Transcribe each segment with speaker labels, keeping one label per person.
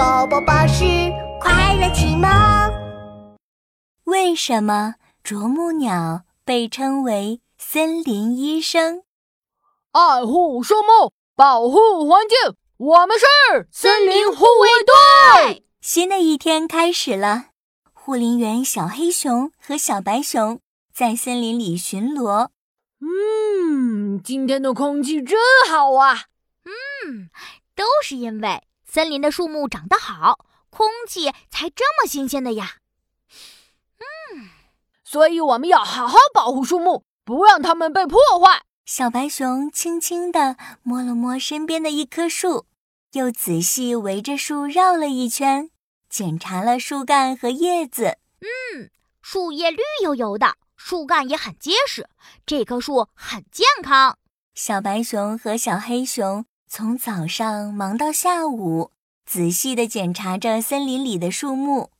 Speaker 1: 宝宝巴士快乐启蒙。
Speaker 2: 为什么啄木鸟被称为森林医生？
Speaker 3: 爱护树木，保护环境，我们是森林护卫队。
Speaker 2: 新的一天开始了，护林员小黑熊和小白熊在森林里巡逻。
Speaker 3: 嗯，今天的空气真好啊！
Speaker 4: 嗯，都是因为森林的树木长得好，空气才这么新鲜的呀。
Speaker 3: 嗯，所以我们要好好保护树木，不让它们被破坏。
Speaker 2: 小白熊轻轻地摸了摸身边的一棵树，又仔细围着树绕了一圈，检查了树干和叶子。
Speaker 4: 嗯，树叶绿油油的。树干也很结实，这棵树很健康。
Speaker 2: 小白熊和小黑熊从早上忙到下午，仔细地检查着森林里的树木。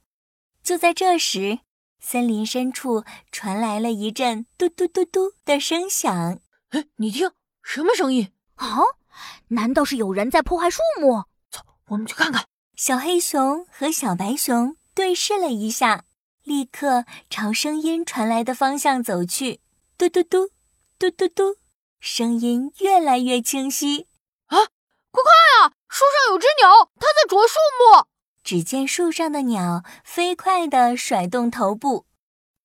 Speaker 2: 就在这时，森林深处传来了一阵“嘟嘟嘟嘟”的声响。
Speaker 3: 哎，你听，什么声音？
Speaker 4: 啊？难道是有人在破坏树木？
Speaker 3: 走，我们去看看。
Speaker 2: 小黑熊和小白熊对视了一下。立刻朝声音传来的方向走去，嘟嘟嘟，嘟嘟嘟，声音越来越清晰。
Speaker 3: 啊，快看啊！树上有只鸟，它在啄树木。
Speaker 2: 只见树上的鸟飞快地甩动头部，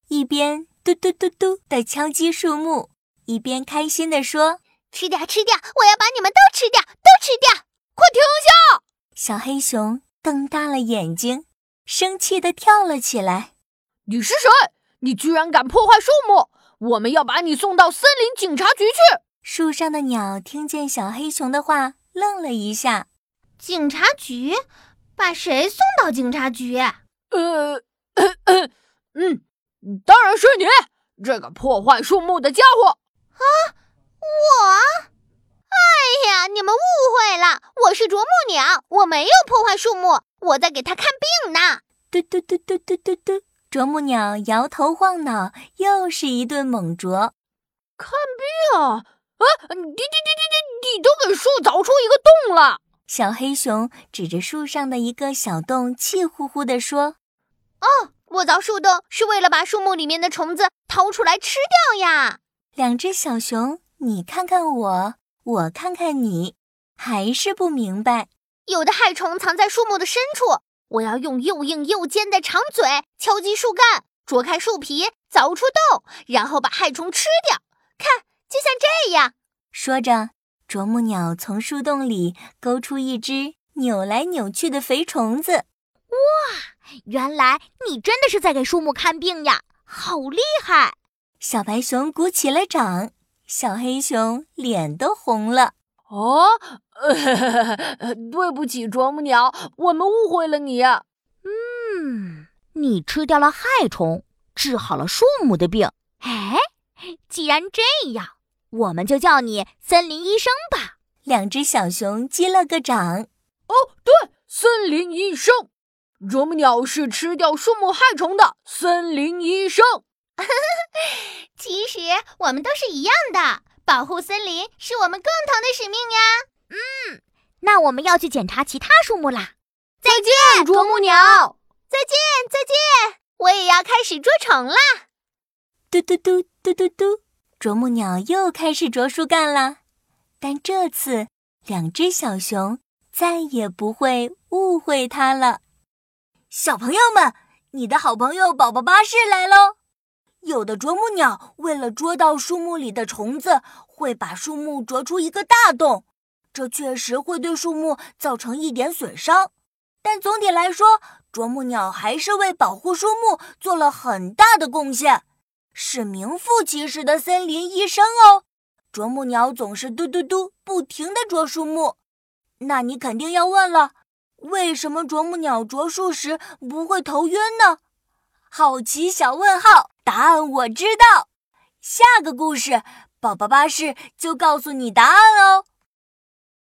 Speaker 2: 一边嘟嘟嘟嘟地敲击树木，一边开心地说：“
Speaker 1: 吃掉，吃掉！我要把你们都吃掉，都吃掉！
Speaker 3: 快停下！”
Speaker 2: 小黑熊瞪大了眼睛，生气地跳了起来。
Speaker 3: 你是谁？你居然敢破坏树木！我们要把你送到森林警察局去。
Speaker 2: 树上的鸟听见小黑熊的话，愣了一下。
Speaker 1: 警察局？把谁送到警察局？
Speaker 3: 呃，嗯，当然是你，这个破坏树木的家伙。
Speaker 1: 啊，我？哎呀，你们误会了，我是啄木鸟，我没有破坏树木，我在给他看病呢。
Speaker 2: 嘟嘟嘟嘟嘟嘟嘟。啄木鸟摇头晃脑，又是一顿猛啄。
Speaker 3: 看病啊！啊，你你你你你你都给树凿出一个洞了！
Speaker 2: 小黑熊指着树上的一个小洞，气呼呼地说：“
Speaker 1: 哦，我凿树洞是为了把树木里面的虫子掏出来吃掉呀！”
Speaker 2: 两只小熊，你看看我，我看看你，还是不明白。
Speaker 1: 有的害虫藏在树木的深处。我要用又硬又尖的长嘴敲击树干，啄开树皮，凿出洞，然后把害虫吃掉。看，就像这样。
Speaker 2: 说着，啄木鸟从树洞里勾出一只扭来扭去的肥虫子。
Speaker 4: 哇，原来你真的是在给树木看病呀，好厉害！
Speaker 2: 小白熊鼓起了掌，小黑熊脸都红了。
Speaker 3: 哦，对不起，啄木鸟，我们误会了你。
Speaker 4: 嗯，你吃掉了害虫，治好了树木的病。哎，既然这样，我们就叫你森林医生吧。
Speaker 2: 两只小熊击了个掌。
Speaker 3: 哦，对，森林医生。啄木鸟是吃掉树木害虫的森林医生。
Speaker 1: 其实我们都是一样的。保护森林是我们共同的使命呀！
Speaker 4: 嗯，那我们要去检查其他树木啦。
Speaker 3: 再见，啄木鸟！
Speaker 1: 再见，再见！我也要开始捉虫啦！
Speaker 2: 嘟嘟嘟嘟嘟嘟，啄木鸟又开始啄树干了。但这次，两只小熊再也不会误会它了。
Speaker 5: 小朋友们，你的好朋友宝宝巴士来喽！有的啄木鸟为了捉到树木里的虫子，会把树木啄出一个大洞，这确实会对树木造成一点损伤。但总体来说，啄木鸟还是为保护树木做了很大的贡献，是名副其实的森林医生哦。啄木鸟总是嘟嘟嘟不停地啄树木，那你肯定要问了：为什么啄木鸟啄树时不会头晕呢？好奇小问号，答案我知道。下个故事，宝宝巴士就告诉你答案哦。